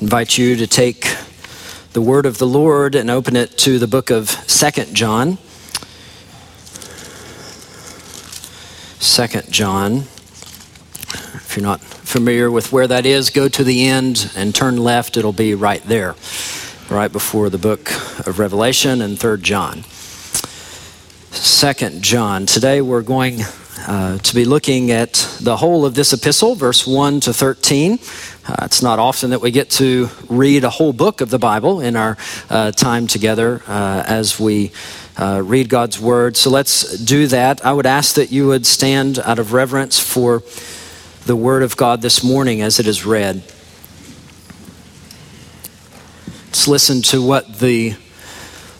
invite you to take the word of the Lord and open it to the book of Second John. Second John. If you're not familiar with where that is, go to the end and turn left. It'll be right there, right before the book of Revelation and Third John. Second John. Today we're going uh, to be looking at the whole of this epistle, verse 1 to 13. Uh, it's not often that we get to read a whole book of the Bible in our uh, time together uh, as we uh, read God's Word. So let's do that. I would ask that you would stand out of reverence for the Word of God this morning as it is read. Let's listen to what the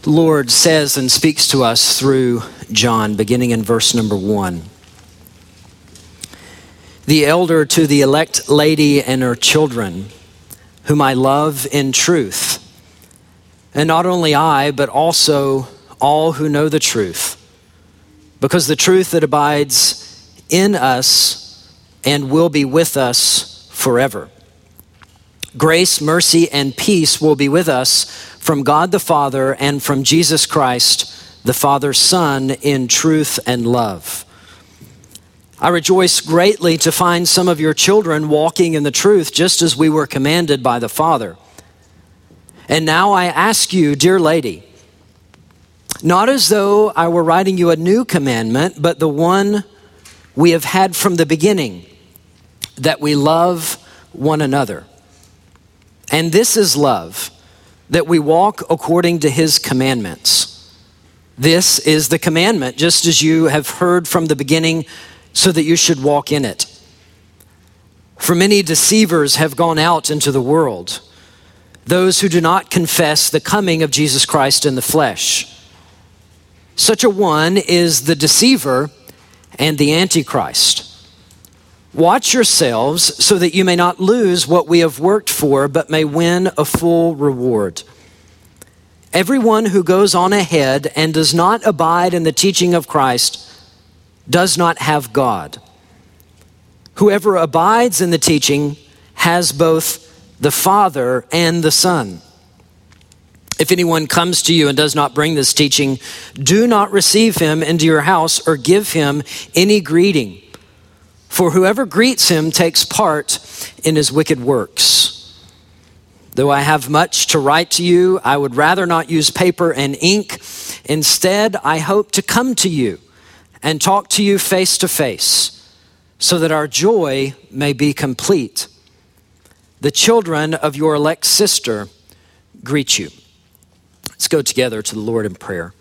Lord says and speaks to us through John, beginning in verse number 1 the elder to the elect lady and her children, whom I love in truth. And not only I, but also all who know the truth, because the truth that abides in us and will be with us forever. Grace, mercy, and peace will be with us from God the Father and from Jesus Christ, the Father's Son, in truth and love. I rejoice greatly to find some of your children walking in the truth just as we were commanded by the Father. And now I ask you, dear lady, not as though I were writing you a new commandment, but the one we have had from the beginning, that we love one another. And this is love, that we walk according to his commandments. This is the commandment, just as you have heard from the beginning so that you should walk in it. For many deceivers have gone out into the world, those who do not confess the coming of Jesus Christ in the flesh. Such a one is the deceiver and the antichrist. Watch yourselves so that you may not lose what we have worked for, but may win a full reward. Everyone who goes on ahead and does not abide in the teaching of Christ does not have God. Whoever abides in the teaching has both the Father and the Son. If anyone comes to you and does not bring this teaching, do not receive him into your house or give him any greeting. For whoever greets him takes part in his wicked works. Though I have much to write to you, I would rather not use paper and ink. Instead, I hope to come to you and talk to you face to face so that our joy may be complete. The children of your elect sister greet you. Let's go together to the Lord in prayer.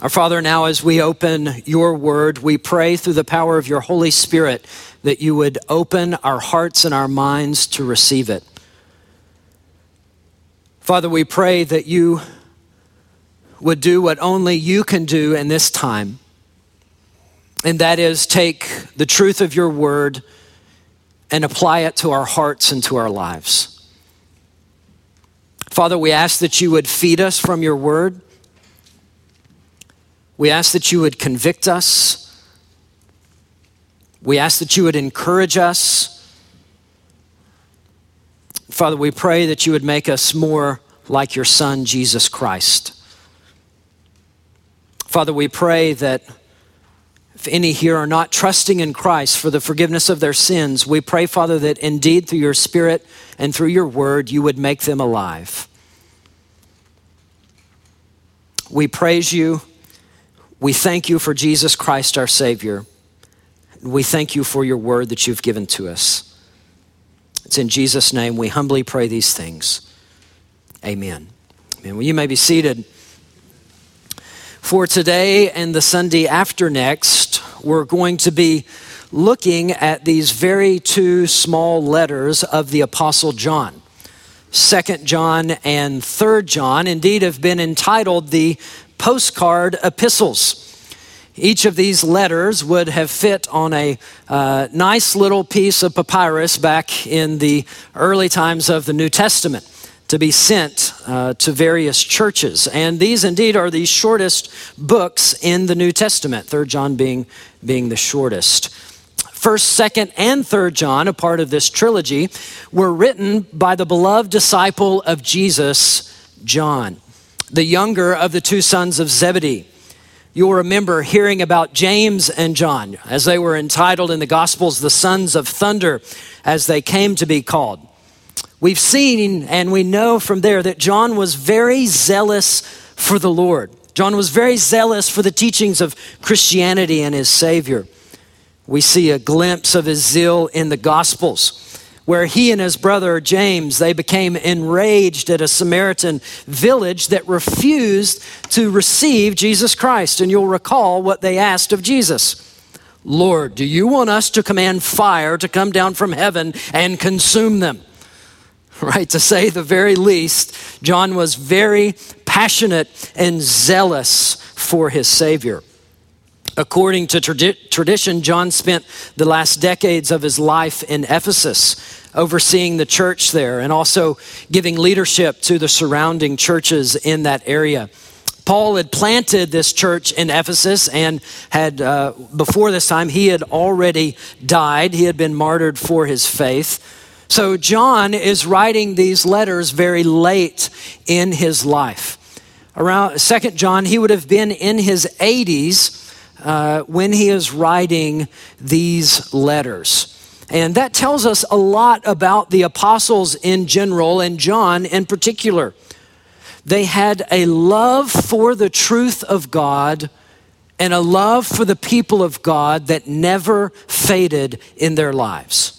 Our Father, now as we open your word, we pray through the power of your Holy Spirit that you would open our hearts and our minds to receive it. Father, we pray that you would do what only you can do in this time, and that is take the truth of your word and apply it to our hearts and to our lives. Father, we ask that you would feed us from your word. We ask that you would convict us. We ask that you would encourage us. Father, we pray that you would make us more like your Son, Jesus Christ. Father, we pray that if any here are not trusting in Christ for the forgiveness of their sins, we pray, Father, that indeed through your Spirit and through your word, you would make them alive. We praise you. We thank you for Jesus Christ, our Savior. We thank you for your word that you've given to us. It's in Jesus' name we humbly pray these things. Amen. Amen. Well, you may be seated. For today and the Sunday after next, we're going to be looking at these very two small letters of the Apostle John. Second John and Third John, indeed, have been entitled the postcard epistles. Each of these letters would have fit on a uh, nice little piece of papyrus back in the early times of the New Testament to be sent uh, to various churches. And these indeed are the shortest books in the New Testament, 3rd John being, being the shortest. First, second, and third John, a part of this trilogy, were written by the beloved disciple of Jesus, John, the younger of the two sons of Zebedee. You'll remember hearing about James and John as they were entitled in the Gospels the sons of thunder as they came to be called. We've seen and we know from there that John was very zealous for the Lord. John was very zealous for the teachings of Christianity and his Savior. We see a glimpse of his zeal in the Gospels where he and his brother James they became enraged at a Samaritan village that refused to receive Jesus Christ and you'll recall what they asked of Jesus Lord do you want us to command fire to come down from heaven and consume them right to say the very least John was very passionate and zealous for his savior According to tradi- tradition, John spent the last decades of his life in Ephesus, overseeing the church there and also giving leadership to the surrounding churches in that area. Paul had planted this church in Ephesus and had, uh, before this time, he had already died. He had been martyred for his faith. So John is writing these letters very late in his life. Around Second John, he would have been in his 80s uh, when he is writing these letters. And that tells us a lot about the apostles in general and John in particular. They had a love for the truth of God and a love for the people of God that never faded in their lives.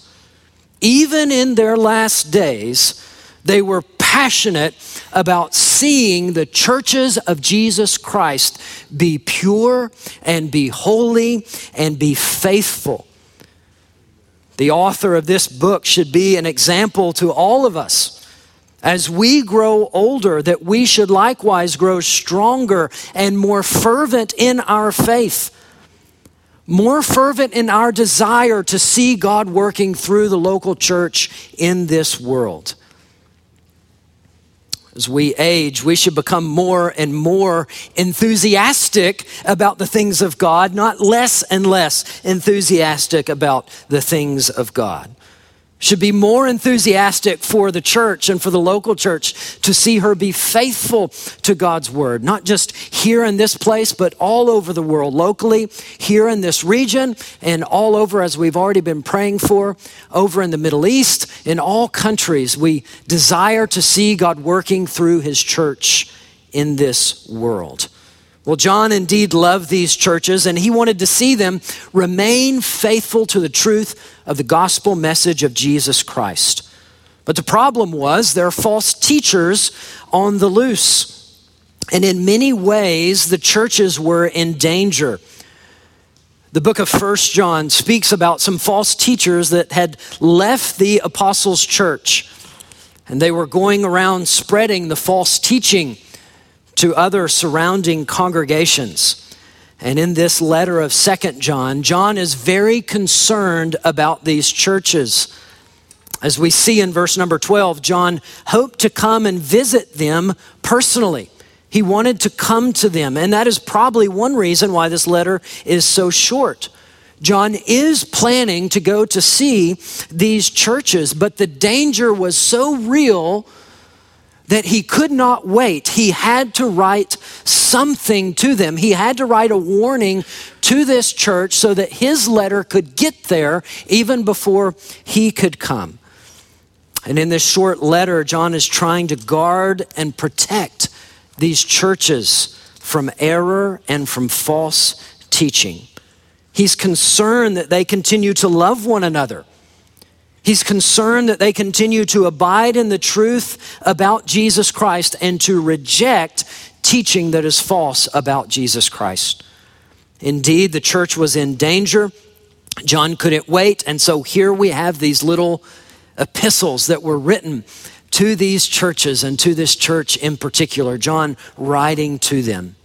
Even in their last days, they were passionate about seeing the churches of Jesus Christ be pure and be holy and be faithful. The author of this book should be an example to all of us as we grow older, that we should likewise grow stronger and more fervent in our faith, more fervent in our desire to see God working through the local church in this world. As we age, we should become more and more enthusiastic about the things of God, not less and less enthusiastic about the things of God should be more enthusiastic for the church and for the local church to see her be faithful to God's word, not just here in this place, but all over the world, locally, here in this region, and all over, as we've already been praying for, over in the Middle East, in all countries. We desire to see God working through his church in this world. Well, John indeed loved these churches and he wanted to see them remain faithful to the truth of the gospel message of Jesus Christ. But the problem was there are false teachers on the loose. And in many ways, the churches were in danger. The book of First John speaks about some false teachers that had left the apostles' church. And they were going around spreading the false teaching to other surrounding congregations. And in this letter of Second John, John is very concerned about these churches. As we see in verse number 12, John hoped to come and visit them personally. He wanted to come to them, and that is probably one reason why this letter is so short. John is planning to go to see these churches, but the danger was so real that he could not wait. He had to write something to them. He had to write a warning to this church so that his letter could get there even before he could come. And in this short letter, John is trying to guard and protect these churches from error and from false teaching. He's concerned that they continue to love one another He's concerned that they continue to abide in the truth about Jesus Christ and to reject teaching that is false about Jesus Christ. Indeed, the church was in danger. John couldn't wait. And so here we have these little epistles that were written to these churches and to this church in particular, John writing to them.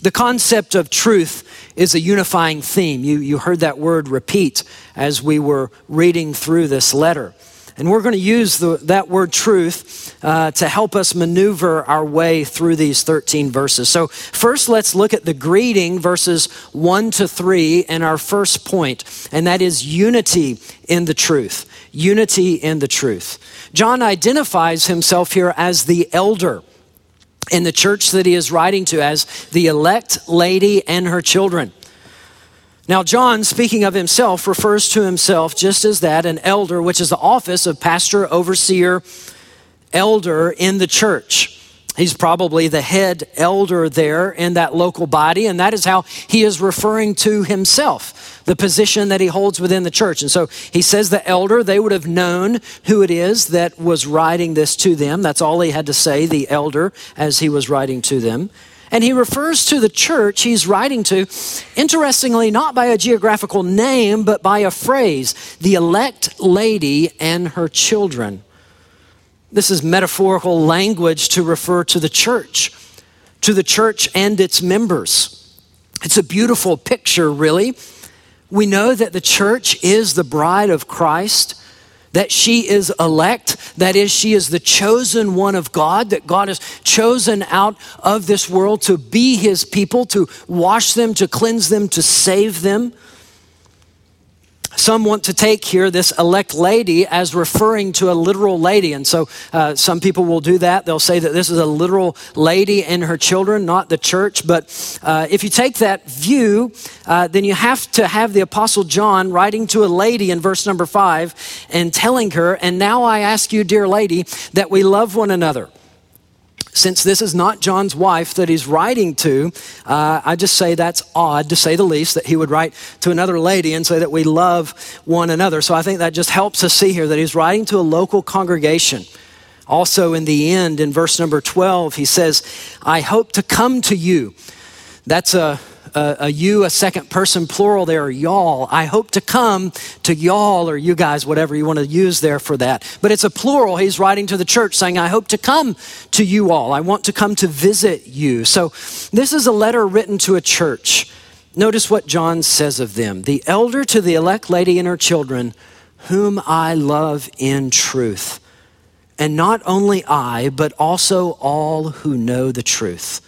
The concept of truth is a unifying theme. You, you heard that word repeat as we were reading through this letter. And we're going to use the, that word truth uh, to help us maneuver our way through these 13 verses. So, first, let's look at the greeting, verses 1 to 3, and our first point, and that is unity in the truth. Unity in the truth. John identifies himself here as the elder in the church that he is writing to, as the elect lady and her children. Now, John, speaking of himself, refers to himself just as that, an elder, which is the office of pastor, overseer, elder in the church. He's probably the head elder there in that local body, and that is how he is referring to himself, the position that he holds within the church. And so he says the elder, they would have known who it is that was writing this to them. That's all he had to say, the elder, as he was writing to them. And he refers to the church he's writing to, interestingly, not by a geographical name, but by a phrase the elect lady and her children. This is metaphorical language to refer to the church, to the church and its members. It's a beautiful picture, really. We know that the church is the bride of Christ that she is elect, that is, she is the chosen one of God, that God has chosen out of this world to be his people, to wash them, to cleanse them, to save them. Some want to take here this elect lady as referring to a literal lady. And so uh, some people will do that. They'll say that this is a literal lady and her children, not the church. But uh, if you take that view, uh, then you have to have the Apostle John writing to a lady in verse number five and telling her, And now I ask you, dear lady, that we love one another since this is not John's wife that he's writing to, uh, I just say that's odd to say the least that he would write to another lady and say that we love one another. So I think that just helps us see here that he's writing to a local congregation. Also, in the end, in verse number 12, he says, I hope to come to you. That's a a, a, you, a second person plural there, y'all. I hope to come to y'all or you guys, whatever you want to use there for that. But it's a plural. He's writing to the church saying, I hope to come to you all. I want to come to visit you. So this is a letter written to a church. Notice what John says of them the elder to the elect lady and her children, whom I love in truth. And not only I, but also all who know the truth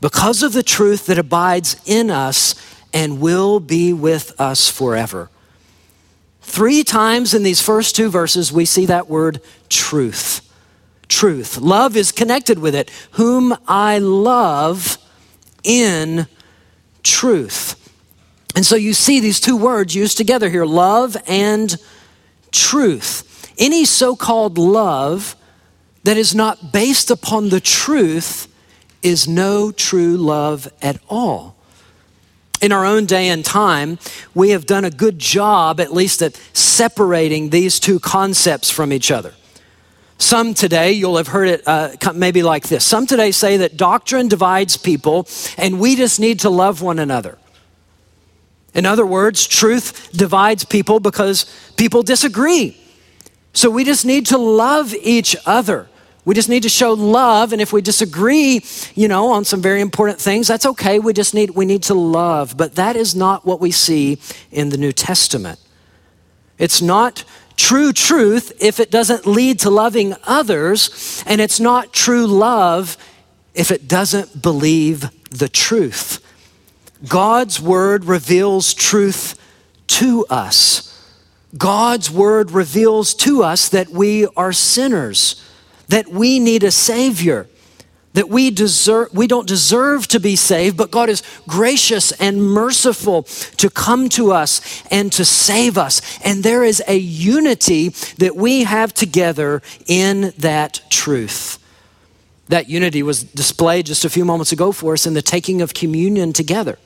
because of the truth that abides in us and will be with us forever. Three times in these first two verses, we see that word truth. Truth. Love is connected with it. Whom I love in truth. And so you see these two words used together here love and truth. Any so called love that is not based upon the truth is no true love at all. In our own day and time, we have done a good job, at least, at separating these two concepts from each other. Some today, you'll have heard it uh, maybe like this. Some today say that doctrine divides people and we just need to love one another. In other words, truth divides people because people disagree. So we just need to love each other. We just need to show love, and if we disagree, you know, on some very important things, that's okay. We just need we need to love. But that is not what we see in the New Testament. It's not true truth if it doesn't lead to loving others, and it's not true love if it doesn't believe the truth. God's word reveals truth to us. God's word reveals to us that we are sinners that we need a Savior, that we deserve, we don't deserve to be saved, but God is gracious and merciful to come to us and to save us. And there is a unity that we have together in that truth. That unity was displayed just a few moments ago for us in the taking of communion together.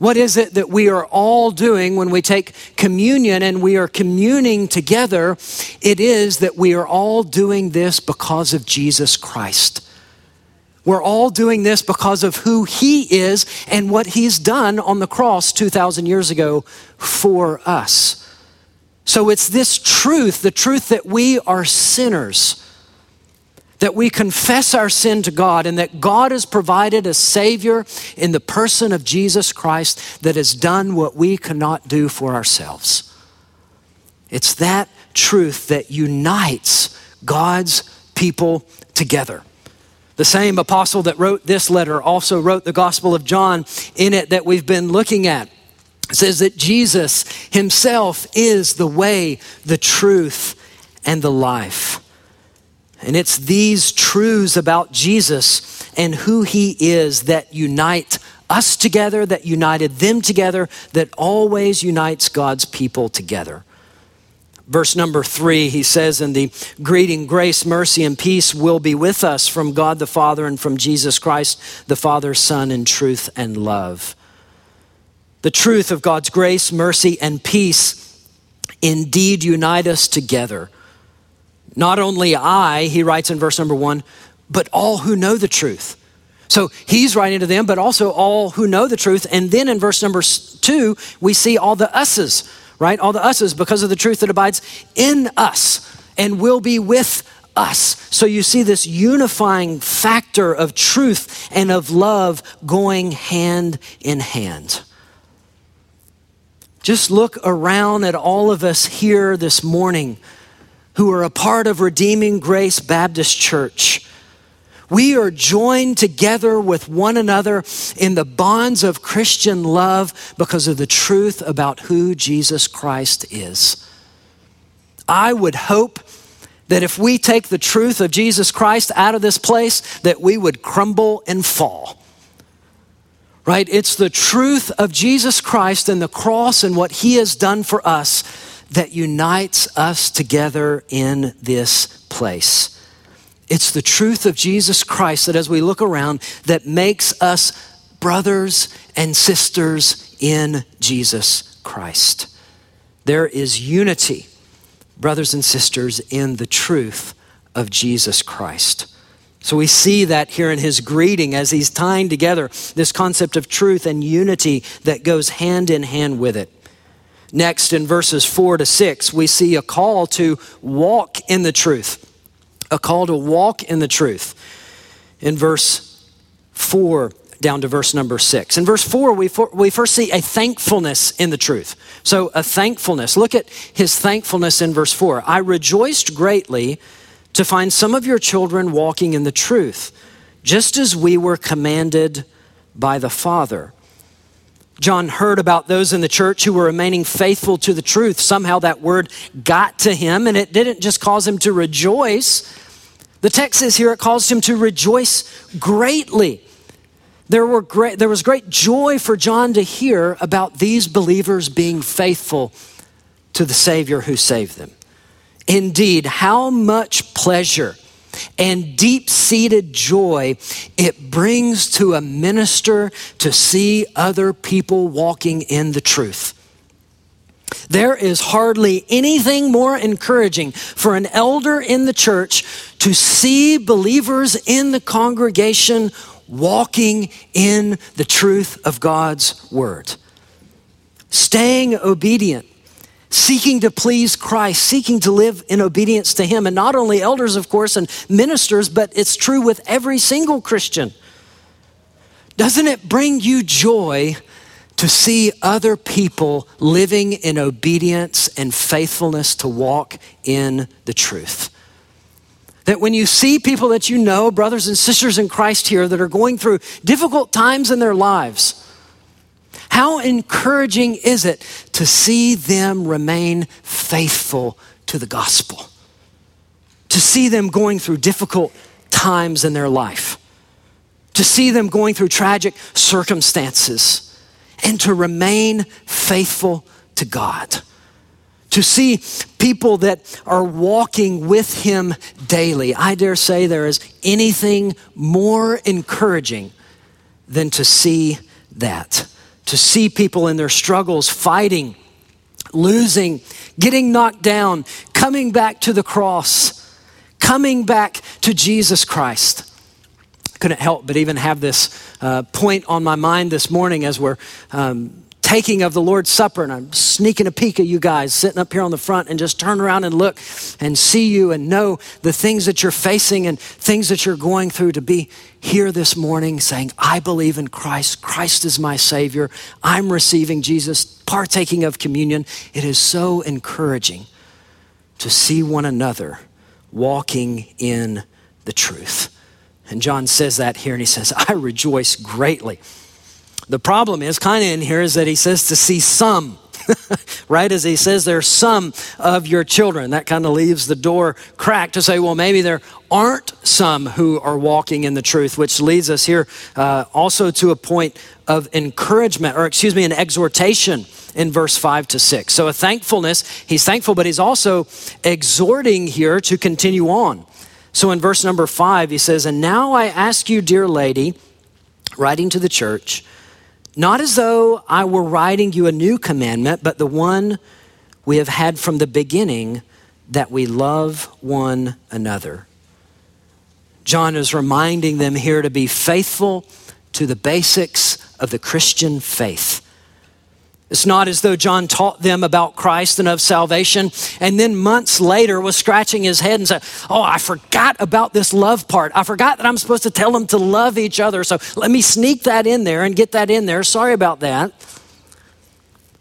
What is it that we are all doing when we take communion and we are communing together? It is that we are all doing this because of Jesus Christ. We're all doing this because of who He is and what He's done on the cross 2,000 years ago for us. So it's this truth, the truth that we are sinners that we confess our sin to God and that God has provided a Savior in the person of Jesus Christ that has done what we cannot do for ourselves. It's that truth that unites God's people together. The same apostle that wrote this letter also wrote the Gospel of John in it that we've been looking at. It says that Jesus himself is the way, the truth, and the life. And it's these truths about Jesus and who he is that unite us together, that united them together, that always unites God's people together. Verse number three, he says in the greeting, grace, mercy, and peace will be with us from God the Father and from Jesus Christ, the Father, Son, in truth and love. The truth of God's grace, mercy, and peace indeed unite us together. Not only I, he writes in verse number one, but all who know the truth. So he's writing to them, but also all who know the truth. And then in verse number two, we see all the us's right? All the us's because of the truth that abides in us and will be with us. So you see this unifying factor of truth and of love going hand in hand. Just look around at all of us here this morning who are a part of Redeeming Grace Baptist Church. We are joined together with one another in the bonds of Christian love because of the truth about who Jesus Christ is. I would hope that if we take the truth of Jesus Christ out of this place, that we would crumble and fall. Right? It's the truth of Jesus Christ and the cross and what he has done for us that unites us together in this place. It's the truth of Jesus Christ that as we look around that makes us brothers and sisters in Jesus Christ. There is unity, brothers and sisters, in the truth of Jesus Christ. So we see that here in his greeting as he's tying together this concept of truth and unity that goes hand in hand with it. Next, in verses four to six, we see a call to walk in the truth a call to walk in the truth. In verse 4 down to verse number 6. In verse 4, we, for, we first see a thankfulness in the truth. So, a thankfulness. Look at his thankfulness in verse 4. I rejoiced greatly to find some of your children walking in the truth, just as we were commanded by the Father. John heard about those in the church who were remaining faithful to the truth. Somehow that word got to him, and it didn't just cause him to rejoice. The text says here it caused him to rejoice greatly. There, were great, there was great joy for John to hear about these believers being faithful to the Savior who saved them. Indeed, how much pleasure and deep seated joy it brings to a minister to see other people walking in the truth. There is hardly anything more encouraging for an elder in the church to see believers in the congregation walking in the truth of God's word, staying obedient seeking to please Christ, seeking to live in obedience to Him. And not only elders, of course, and ministers, but it's true with every single Christian. Doesn't it bring you joy to see other people living in obedience and faithfulness to walk in the truth? That when you see people that you know, brothers and sisters in Christ here, that are going through difficult times in their lives, how encouraging is it to see them remain faithful to the gospel? To see them going through difficult times in their life, to see them going through tragic circumstances, and to remain faithful to God. To see people that are walking with Him daily. I dare say there is anything more encouraging than to see that to see people in their struggles fighting, losing, getting knocked down, coming back to the cross, coming back to Jesus Christ. Couldn't help but even have this uh, point on my mind this morning as we're um, taking of the Lord's Supper, and I'm sneaking a peek at you guys sitting up here on the front and just turn around and look and see you and know the things that you're facing and things that you're going through to be here this morning saying, I believe in Christ. Christ is my Savior. I'm receiving Jesus, partaking of communion. It is so encouraging to see one another walking in the truth. And John says that here, and he says, I rejoice greatly. The problem is, kind of in here, is that he says to see some. right? As he says, there are some of your children. That kind of leaves the door cracked to say, well, maybe there aren't some who are walking in the truth, which leads us here uh, also to a point of encouragement, or excuse me, an exhortation in verse 5 to 6. So a thankfulness, he's thankful, but he's also exhorting here to continue on. So in verse number 5, he says, And now I ask you, dear lady, writing to the church, not as though I were writing you a new commandment, but the one we have had from the beginning that we love one another. John is reminding them here to be faithful to the basics of the Christian faith. It's not as though John taught them about Christ and of salvation, and then months later was scratching his head and said, Oh, I forgot about this love part. I forgot that I'm supposed to tell them to love each other. So let me sneak that in there and get that in there. Sorry about that.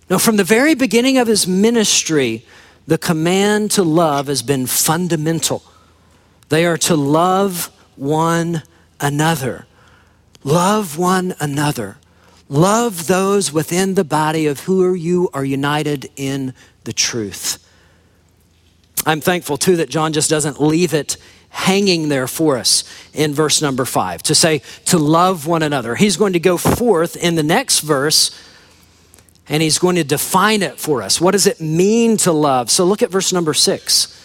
No, from the very beginning of his ministry, the command to love has been fundamental. They are to love one another. Love one another. Love those within the body of who you are united in the truth. I'm thankful too that John just doesn't leave it hanging there for us in verse number five to say to love one another. He's going to go forth in the next verse and he's going to define it for us. What does it mean to love? So look at verse number six.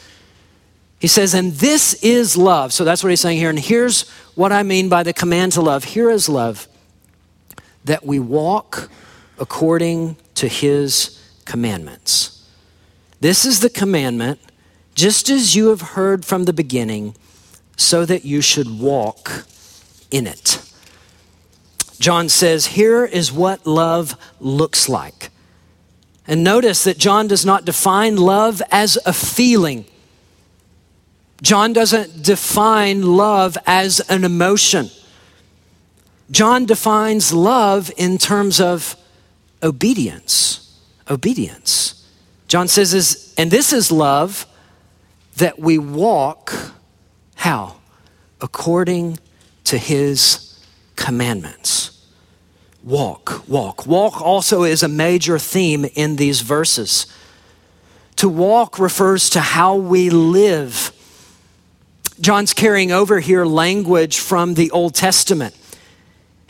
He says, and this is love. So that's what he's saying here. And here's what I mean by the command to love. Here is love that we walk according to his commandments. This is the commandment, just as you have heard from the beginning, so that you should walk in it. John says, Here is what love looks like. And notice that John does not define love as a feeling. John doesn't define love as an emotion. John defines love in terms of obedience. Obedience. John says, is, and this is love that we walk, how? According to his commandments. Walk, walk. Walk also is a major theme in these verses. To walk refers to how we live. John's carrying over here language from the Old Testament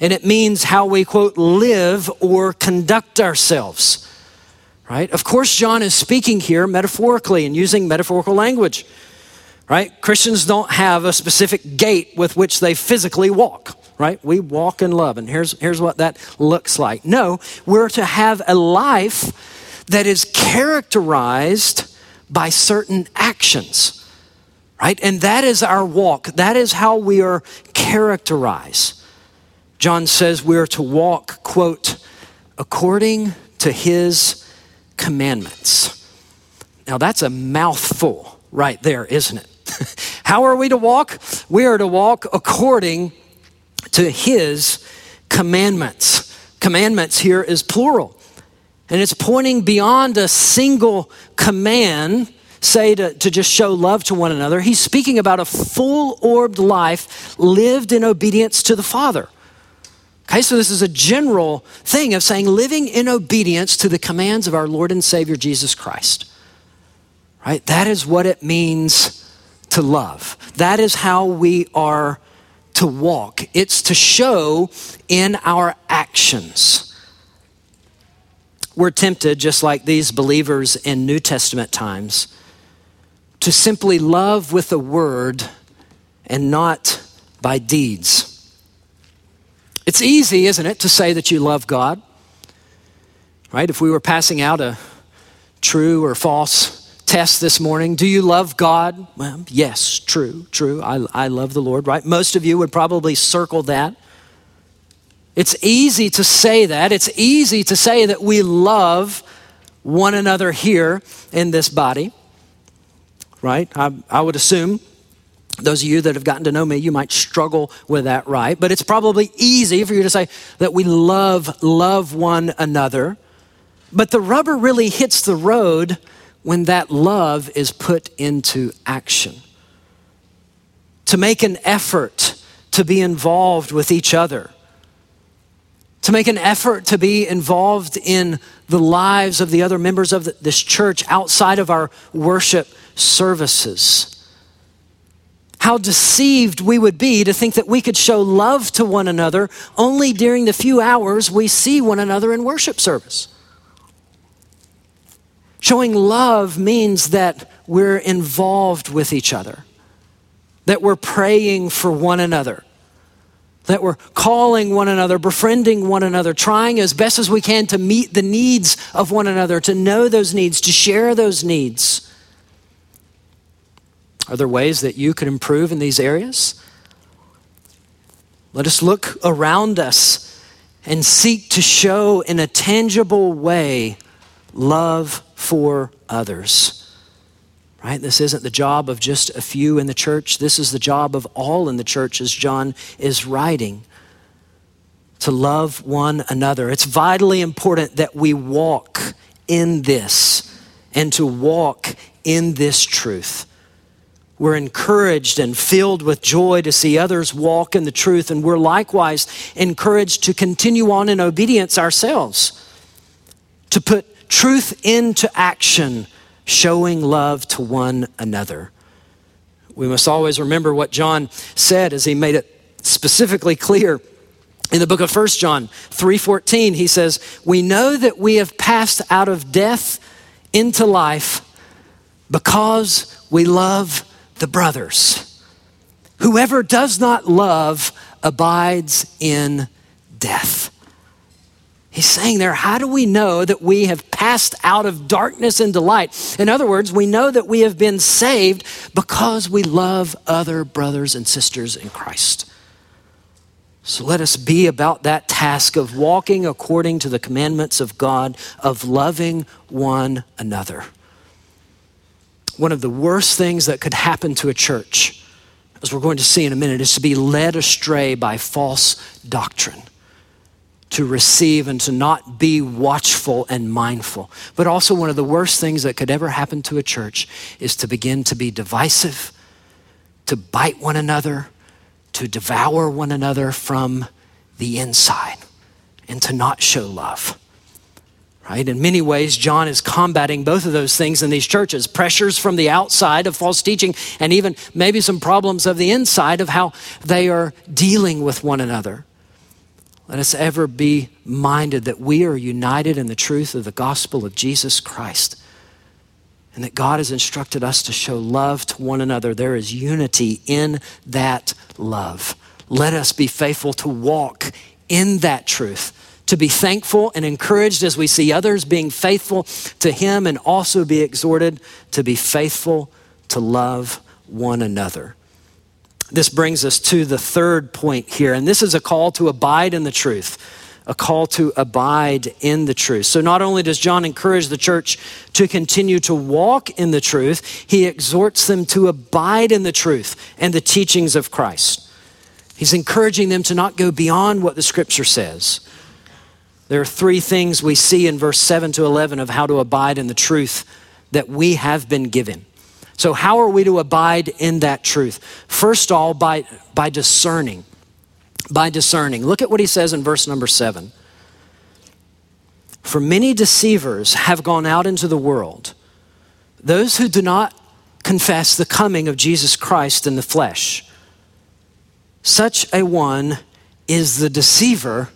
and it means how we, quote, live or conduct ourselves, right? Of course, John is speaking here metaphorically and using metaphorical language, right? Christians don't have a specific gait with which they physically walk, right? We walk in love, and here's, here's what that looks like. No, we're to have a life that is characterized by certain actions, right? And that is our walk, that is how we are characterized. John says we're to walk, quote, according to his commandments. Now that's a mouthful right there, isn't it? How are we to walk? We are to walk according to his commandments. Commandments here is plural. And it's pointing beyond a single command, say to, to just show love to one another. He's speaking about a full orbed life lived in obedience to the Father. Okay, so this is a general thing of saying living in obedience to the commands of our Lord and Savior Jesus Christ. Right? That is what it means to love. That is how we are to walk. It's to show in our actions. We're tempted, just like these believers in New Testament times, to simply love with a word and not by deeds. It's easy, isn't it, to say that you love God? Right? If we were passing out a true or false test this morning, do you love God? Well, yes, true, true. I, I love the Lord, right? Most of you would probably circle that. It's easy to say that. It's easy to say that we love one another here in this body, right? I, I would assume those of you that have gotten to know me, you might struggle with that, right? But it's probably easy for you to say that we love, love one another. But the rubber really hits the road when that love is put into action. To make an effort to be involved with each other, to make an effort to be involved in the lives of the other members of this church outside of our worship services. How deceived we would be to think that we could show love to one another only during the few hours we see one another in worship service. Showing love means that we're involved with each other, that we're praying for one another, that we're calling one another, befriending one another, trying as best as we can to meet the needs of one another, to know those needs, to share those needs. Are there ways that you could improve in these areas? Let us look around us and seek to show in a tangible way love for others. Right? This isn't the job of just a few in the church. This is the job of all in the church, as John is writing. To love one another. It's vitally important that we walk in this and to walk in this truth. We're encouraged and filled with joy to see others walk in the truth, and we're likewise encouraged to continue on in obedience ourselves, to put truth into action, showing love to one another. We must always remember what John said as he made it specifically clear in the book of First John 3:14 he says, "We know that we have passed out of death into life because we love the brothers. Whoever does not love abides in death. He's saying there, how do we know that we have passed out of darkness into light? In other words, we know that we have been saved because we love other brothers and sisters in Christ. So let us be about that task of walking according to the commandments of God, of loving one another one of the worst things that could happen to a church, as we're going to see in a minute, is to be led astray by false doctrine, to receive and to not be watchful and mindful. But also, one of the worst things that could ever happen to a church is to begin to be divisive, to bite one another, to devour one another from the inside, and to not show love right? In many ways, John is combating both of those things in these churches pressures from the outside of false teaching, and even maybe some problems of the inside of how they are dealing with one another. Let us ever be minded that we are united in the truth of the gospel of Jesus Christ and that God has instructed us to show love to one another. There is unity in that love. Let us be faithful to walk in that truth to be thankful and encouraged as we see others being faithful to Him and also be exhorted to be faithful to love one another. This brings us to the third point here, and this is a call to abide in the truth. A call to abide in the truth. So, not only does John encourage the church to continue to walk in the truth, he exhorts them to abide in the truth and the teachings of Christ. He's encouraging them to not go beyond what the scripture says, there are three things we see in verse 7 to 11 of how to abide in the truth that we have been given. So, how are we to abide in that truth? First of all, by, by discerning. By discerning. Look at what he says in verse number 7. For many deceivers have gone out into the world, those who do not confess the coming of Jesus Christ in the flesh. Such a one is the deceiver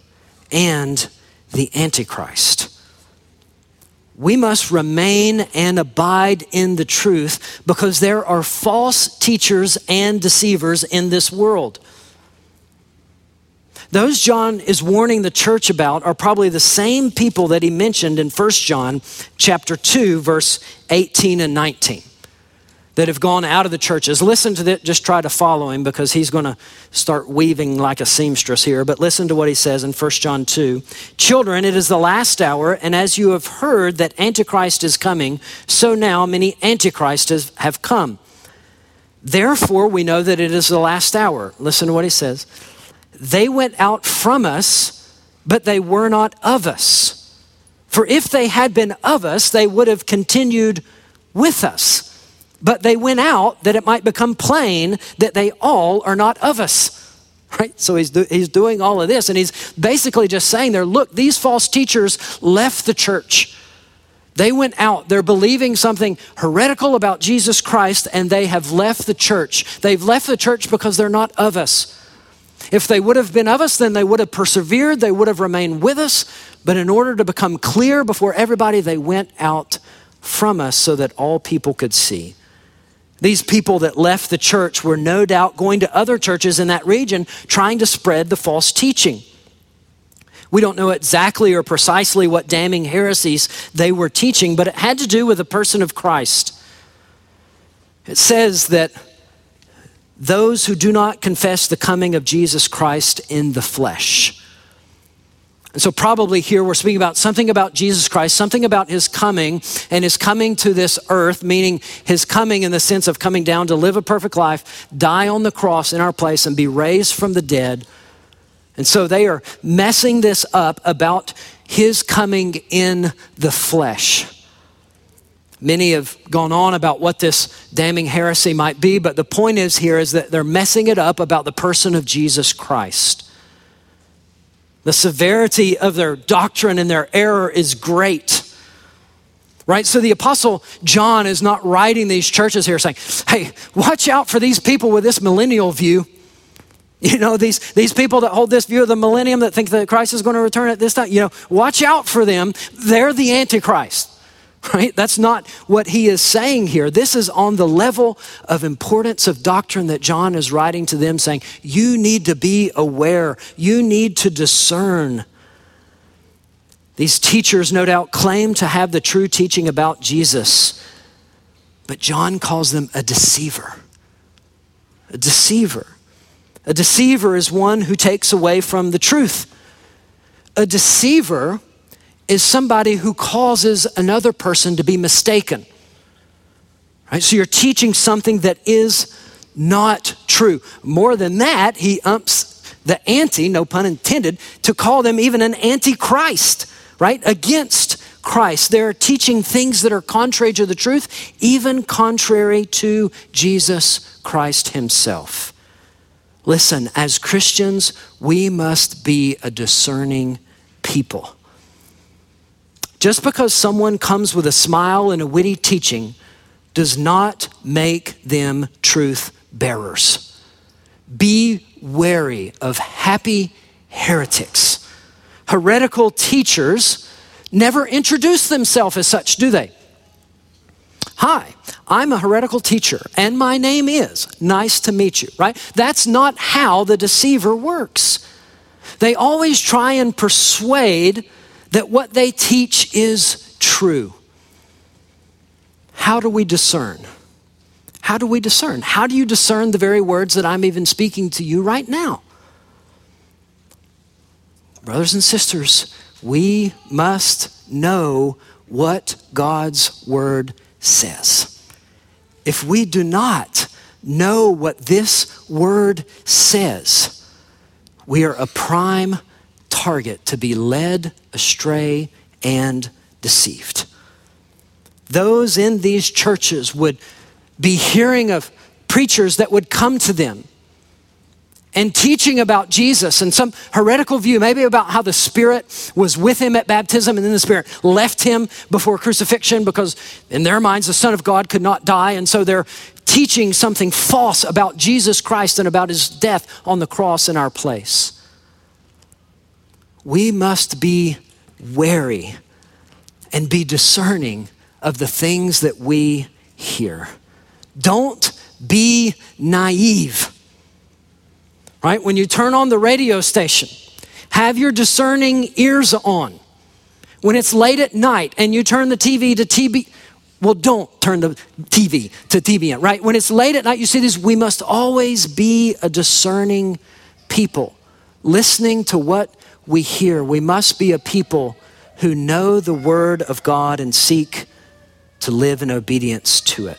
and the Antichrist. We must remain and abide in the truth because there are false teachers and deceivers in this world. Those John is warning the church about are probably the same people that he mentioned in 1 John chapter 2 verse 18 and 19 that have gone out of the churches. Listen to that, just try to follow him because he's going to start weaving like a seamstress here. But listen to what he says in 1 John 2 Children, it is the last hour, and as you have heard that Antichrist is coming, so now many Antichrists have come. Therefore, we know that it is the last hour. Listen to what he says. They went out from us, but they were not of us. For if they had been of us, they would have continued with us. But they went out that it might become plain that they all are not of us. Right? So he's, do, he's doing all of this, and he's basically just saying there, look, these false teachers left the church. They went out, they're believing something heretical about Jesus Christ, and they have left the church. They've left the church because they're not of us. If they would have been of us, then they would have persevered, they would have remained with us. But in order to become clear before everybody, they went out from us so that all people could see. These people that left the church were no doubt going to other churches in that region trying to spread the false teaching. We don't know exactly or precisely what damning heresies they were teaching, but it had to do with the person of Christ. It says that those who do not confess the coming of Jesus Christ in the flesh. So, probably here we're speaking about something about Jesus Christ, something about his coming and his coming to this earth, meaning his coming in the sense of coming down to live a perfect life, die on the cross in our place, and be raised from the dead. And so, they are messing this up about his coming in the flesh. Many have gone on about what this damning heresy might be, but the point is here is that they're messing it up about the person of Jesus Christ. The severity of their doctrine and their error is great. Right? So the apostle John is not writing these churches here saying, hey, watch out for these people with this millennial view. You know, these, these people that hold this view of the millennium that think that Christ is going to return at this time, you know, watch out for them. They're the Antichrist right? That's not what he is saying here. This is on the level of importance of doctrine that John is writing to them, saying, You need to be aware, you need to discern. These teachers, no doubt, claim to have the true teaching about Jesus, but John calls them a deceiver. A deceiver. A deceiver is one who takes away from the truth. A deceiver is somebody who causes another person to be mistaken. Right? So you're teaching something that is not true. More than that, he umps the anti, no pun intended, to call them even an antichrist, right? Against Christ. They're teaching things that are contrary to the truth, even contrary to Jesus Christ himself. Listen, as Christians, we must be a discerning people. Just because someone comes with a smile and a witty teaching does not make them truth bearers. Be wary of happy heretics. Heretical teachers never introduce themselves as such, do they? Hi, I'm a heretical teacher, and my name is. Nice to meet you, right? That's not how the deceiver works. They always try and persuade that what they teach is true. How do we discern? How do we discern? How do you discern the very words that I'm even speaking to you right now? Brothers and sisters, we must know what God's word says. If we do not know what this word says, we are a prime target to be led astray and deceived. Those in these churches would be hearing of preachers that would come to them and teaching about Jesus and some heretical view, maybe about how the Spirit was with him at baptism and then the Spirit left him before crucifixion because, in their minds, the Son of God could not die. And so they're teaching something false about Jesus Christ and about his death on the cross in our place we must be wary and be discerning of the things that we hear. Don't be naive. Right? When you turn on the radio station, have your discerning ears on. When it's late at night and you turn the TV to TV, well, don't turn the TV to TBN, right? When it's late at night, you see this, we must always be a discerning people, listening to what we hear. We must be a people who know the word of God and seek to live in obedience to it.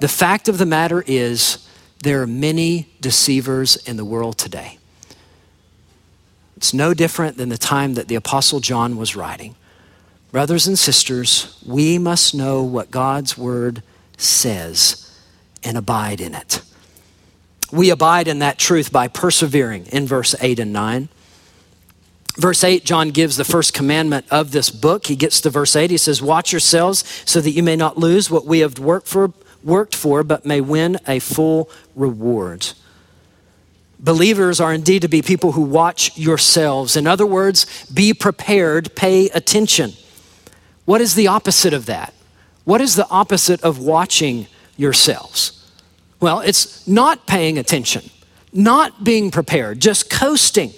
The fact of the matter is, there are many deceivers in the world today. It's no different than the time that the Apostle John was writing. Brothers and sisters, we must know what God's word says and abide in it. We abide in that truth by persevering in verse 8 and 9. Verse 8, John gives the first commandment of this book. He gets to verse 8. He says, Watch yourselves so that you may not lose what we have worked for, worked for but may win a full reward. Believers are indeed to be people who watch yourselves. In other words, be prepared, pay attention. What is the opposite of that? What is the opposite of watching yourselves? Well, it's not paying attention, not being prepared, just coasting,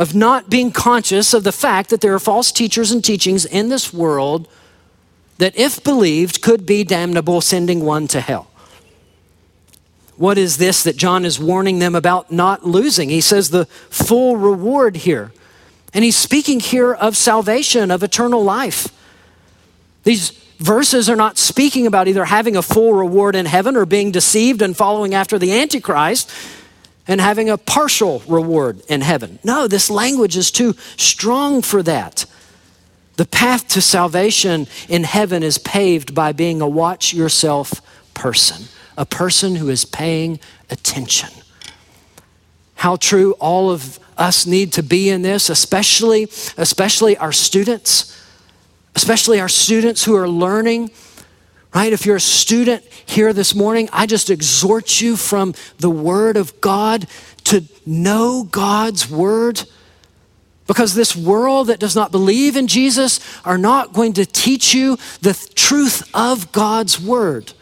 of not being conscious of the fact that there are false teachers and teachings in this world that, if believed, could be damnable, sending one to hell. What is this that John is warning them about not losing? He says the full reward here. And he's speaking here of salvation, of eternal life. These verses are not speaking about either having a full reward in heaven or being deceived and following after the Antichrist and having a partial reward in heaven. No, this language is too strong for that. The path to salvation in heaven is paved by being a watch yourself person a person who is paying attention. How true all of us need to be in this, especially, especially our students, especially our students who are learning. Right? If you're a student here this morning, I just exhort you from the Word of God to know God's Word. Because this world that does not believe in Jesus are not going to teach you the truth of God's Word.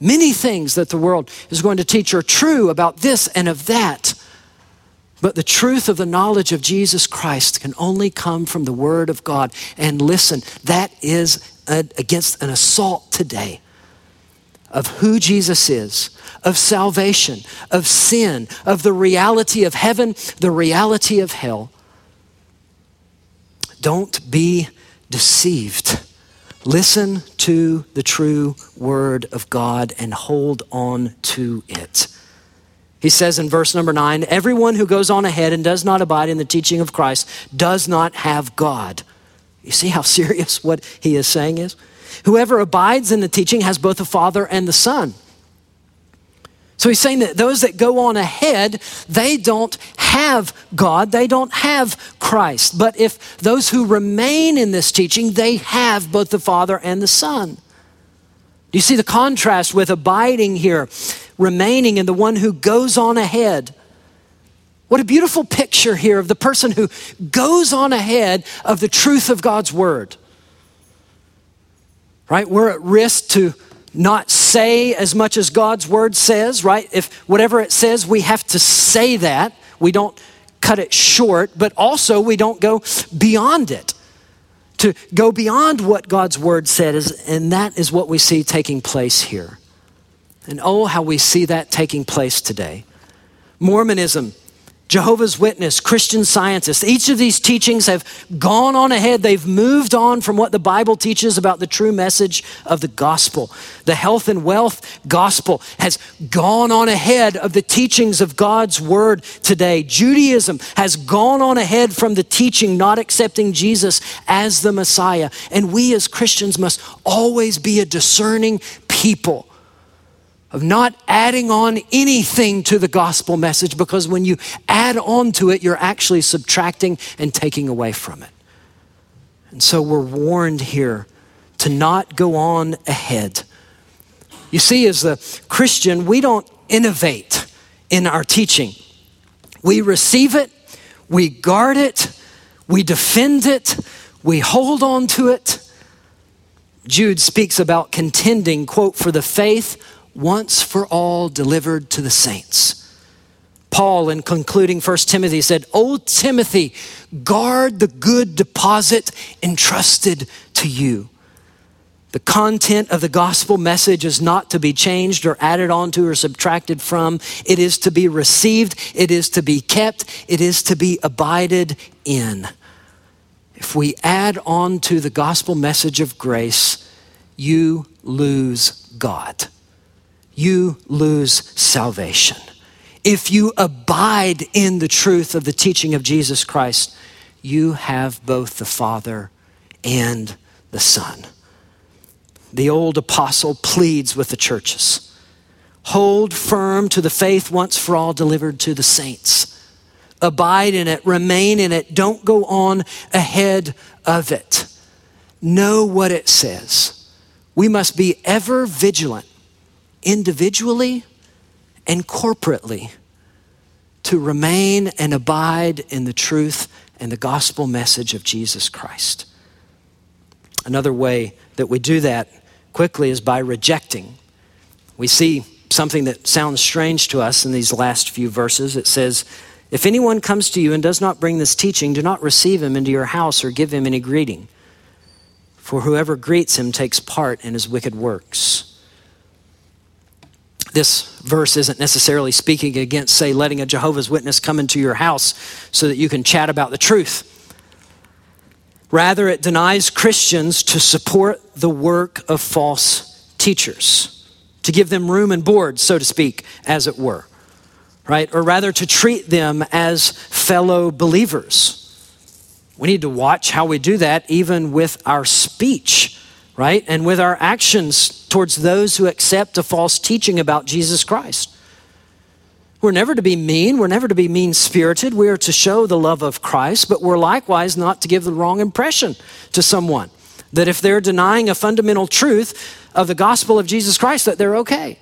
Many things that the world is going to teach are true about this and of that. But the truth of the knowledge of Jesus Christ can only come from the Word of God. And listen, that is against an assault today of who Jesus is, of salvation, of sin, of the reality of heaven, the reality of hell. Don't be deceived. Listen to the true word of God and hold on to it. He says in verse number nine everyone who goes on ahead and does not abide in the teaching of Christ does not have God. You see how serious what he is saying is? Whoever abides in the teaching has both the Father and the Son. So he's saying that those that go on ahead, they don't have God, they don't have Christ. But if those who remain in this teaching, they have both the Father and the Son. Do you see the contrast with abiding here, remaining in the one who goes on ahead? What a beautiful picture here of the person who goes on ahead of the truth of God's word. Right? We're at risk to not say as much as God's word says, right? If whatever it says, we have to say that. We don't cut it short, but also we don't go beyond it. To go beyond what God's word said is, and that is what we see taking place here. And oh, how we see that taking place today. Mormonism Jehovah's Witness, Christian scientists, each of these teachings have gone on ahead. They've moved on from what the Bible teaches about the true message of the gospel. The health and wealth gospel has gone on ahead of the teachings of God's word today. Judaism has gone on ahead from the teaching not accepting Jesus as the Messiah. And we as Christians must always be a discerning people of not adding on anything to the gospel message because when you add on to it, you're actually subtracting and taking away from it. And so we're warned here to not go on ahead. You see, as a Christian, we don't innovate in our teaching. We receive it, we guard it, we defend it, we hold on to it. Jude speaks about contending, quote, for the faith once for all delivered to the saints. Paul, in concluding 1 Timothy, said, O Timothy, guard the good deposit entrusted to you. The content of the gospel message is not to be changed or added onto or subtracted from. It is to be received, it is to be kept, it is to be abided in. If we add on to the gospel message of grace, you lose God you lose salvation. If you abide in the truth of the teaching of Jesus Christ, you have both the Father and the Son. The old apostle pleads with the churches hold firm to the faith once for all delivered to the saints. Abide in it, remain in it, don't go on ahead of it. Know what it says. We must be ever vigilant, individually and corporately, to remain and abide in the truth and the gospel message of Jesus Christ. Another way that we do that quickly is by rejecting. We see something that sounds strange to us in these last few verses. It says, If anyone comes to you and does not bring this teaching, do not receive him into your house or give him any greeting. For whoever greets him takes part in his wicked works. This verse isn't necessarily speaking against, say, letting a Jehovah's Witness come into your house so that you can chat about the truth. Rather, it denies Christians to support the work of false teachers, to give them room and board, so to speak, as it were, right? Or rather, to treat them as fellow believers. We need to watch how we do that, even with our speech right? And with our actions towards those who accept a false teaching about Jesus Christ. We're never to be mean. We're never to be mean spirited. We are to show the love of Christ, but we're likewise not to give the wrong impression to someone. That if they're denying a fundamental truth of the gospel of Jesus Christ, that they're okay.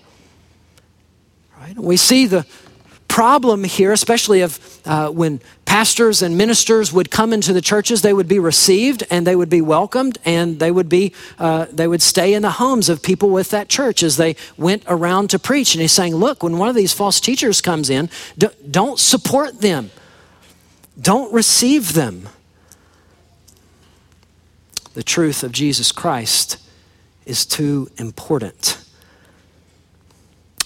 Right? We see the problem here, especially of uh, when pastors and ministers would come into the churches, they would be received and they would be welcomed and they would be uh, they would stay in the homes of people with that church as they went around to preach. And he's saying, look, when one of these false teachers comes in, don't support them, don't receive them. The truth of Jesus Christ is too important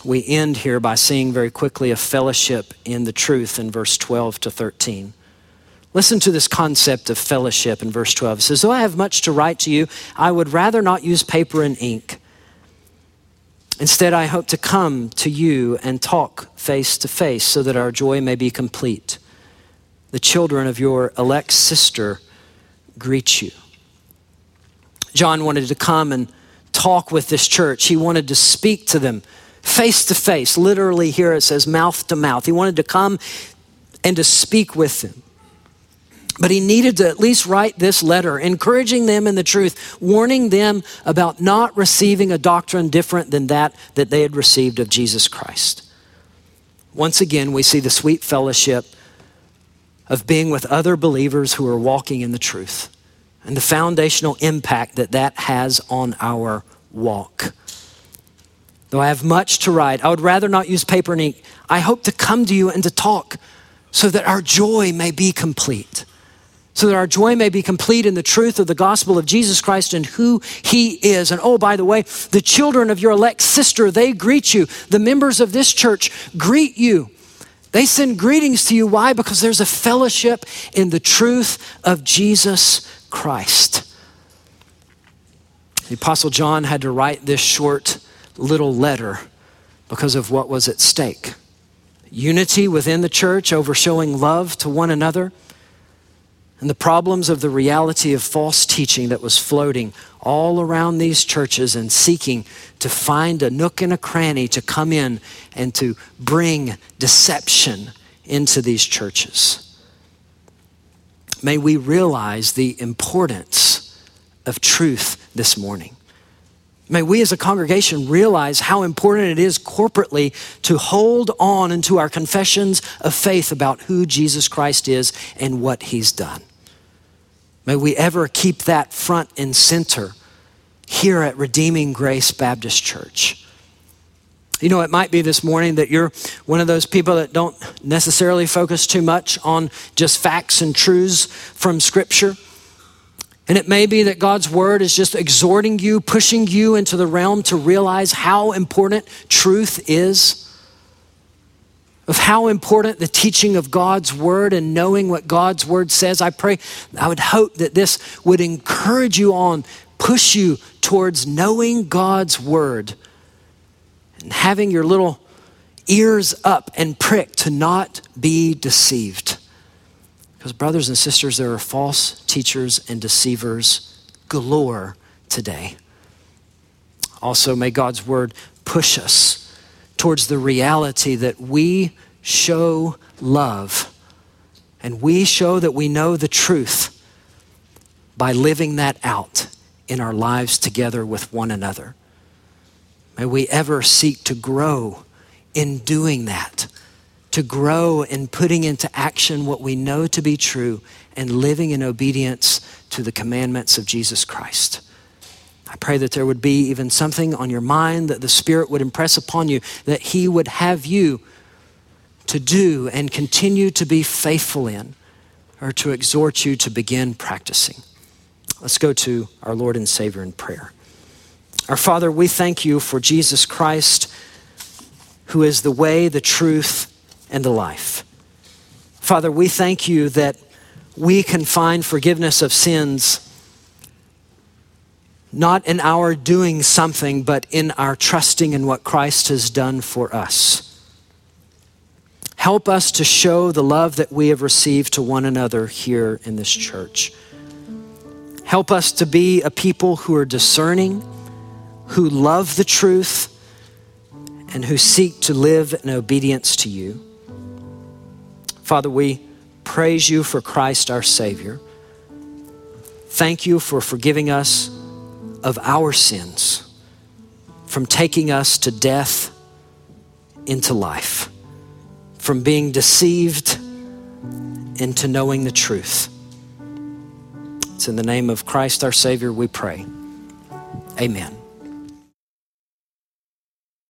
we end here by seeing very quickly a fellowship in the truth in verse 12 to 13. Listen to this concept of fellowship in verse 12. It says, Though I have much to write to you, I would rather not use paper and ink. Instead, I hope to come to you and talk face to face so that our joy may be complete. The children of your elect sister greet you. John wanted to come and talk with this church, he wanted to speak to them face to face. Literally, here it says mouth to mouth. He wanted to come and to speak with them. But he needed to at least write this letter, encouraging them in the truth, warning them about not receiving a doctrine different than that that they had received of Jesus Christ. Once again, we see the sweet fellowship of being with other believers who are walking in the truth and the foundational impact that that has on our walk. Though I have much to write, I would rather not use paper and ink. I hope to come to you and to talk so that our joy may be complete. So that our joy may be complete in the truth of the gospel of Jesus Christ and who he is. And oh, by the way, the children of your elect sister, they greet you. The members of this church greet you. They send greetings to you. Why? Because there's a fellowship in the truth of Jesus Christ. The Apostle John had to write this short little letter because of what was at stake unity within the church over showing love to one another, and the problems of the reality of false teaching that was floating all around these churches and seeking to find a nook and a cranny to come in and to bring deception into these churches. May we realize the importance of truth this morning. May we as a congregation realize how important it is corporately to hold on into our confessions of faith about who Jesus Christ is and what he's done. May we ever keep that front and center here at Redeeming Grace Baptist Church. You know, it might be this morning that you're one of those people that don't necessarily focus too much on just facts and truths from Scripture. And it may be that God's word is just exhorting you, pushing you into the realm to realize how important truth is, of how important the teaching of God's word and knowing what God's word says. I pray, I would hope that this would encourage you on, push you towards knowing God's word and having your little ears up and pricked to not be deceived. Because, brothers and sisters, there are false teachers and deceivers galore today. Also, may God's word push us towards the reality that we show love and we show that we know the truth by living that out in our lives together with one another. May we ever seek to grow in doing that, to grow in putting into action what we know to be true and living in obedience to the commandments of Jesus Christ. I pray that there would be even something on your mind that the Spirit would impress upon you, that He would have you to do and continue to be faithful in, or to exhort you to begin practicing. Let's go to our Lord and Savior in prayer. Our Father, we thank you for Jesus Christ, who is the way, the truth, and the life. Father, we thank you that we can find forgiveness of sins not in our doing something, but in our trusting in what Christ has done for us. Help us to show the love that we have received to one another here in this church. Help us to be a people who are discerning, who love the truth, and who seek to live in obedience to you. Father, we praise you for Christ our Savior. Thank you for forgiving us of our sins, from taking us to death into life, from being deceived into knowing the truth. It's in the name of Christ our Savior we pray. Amen.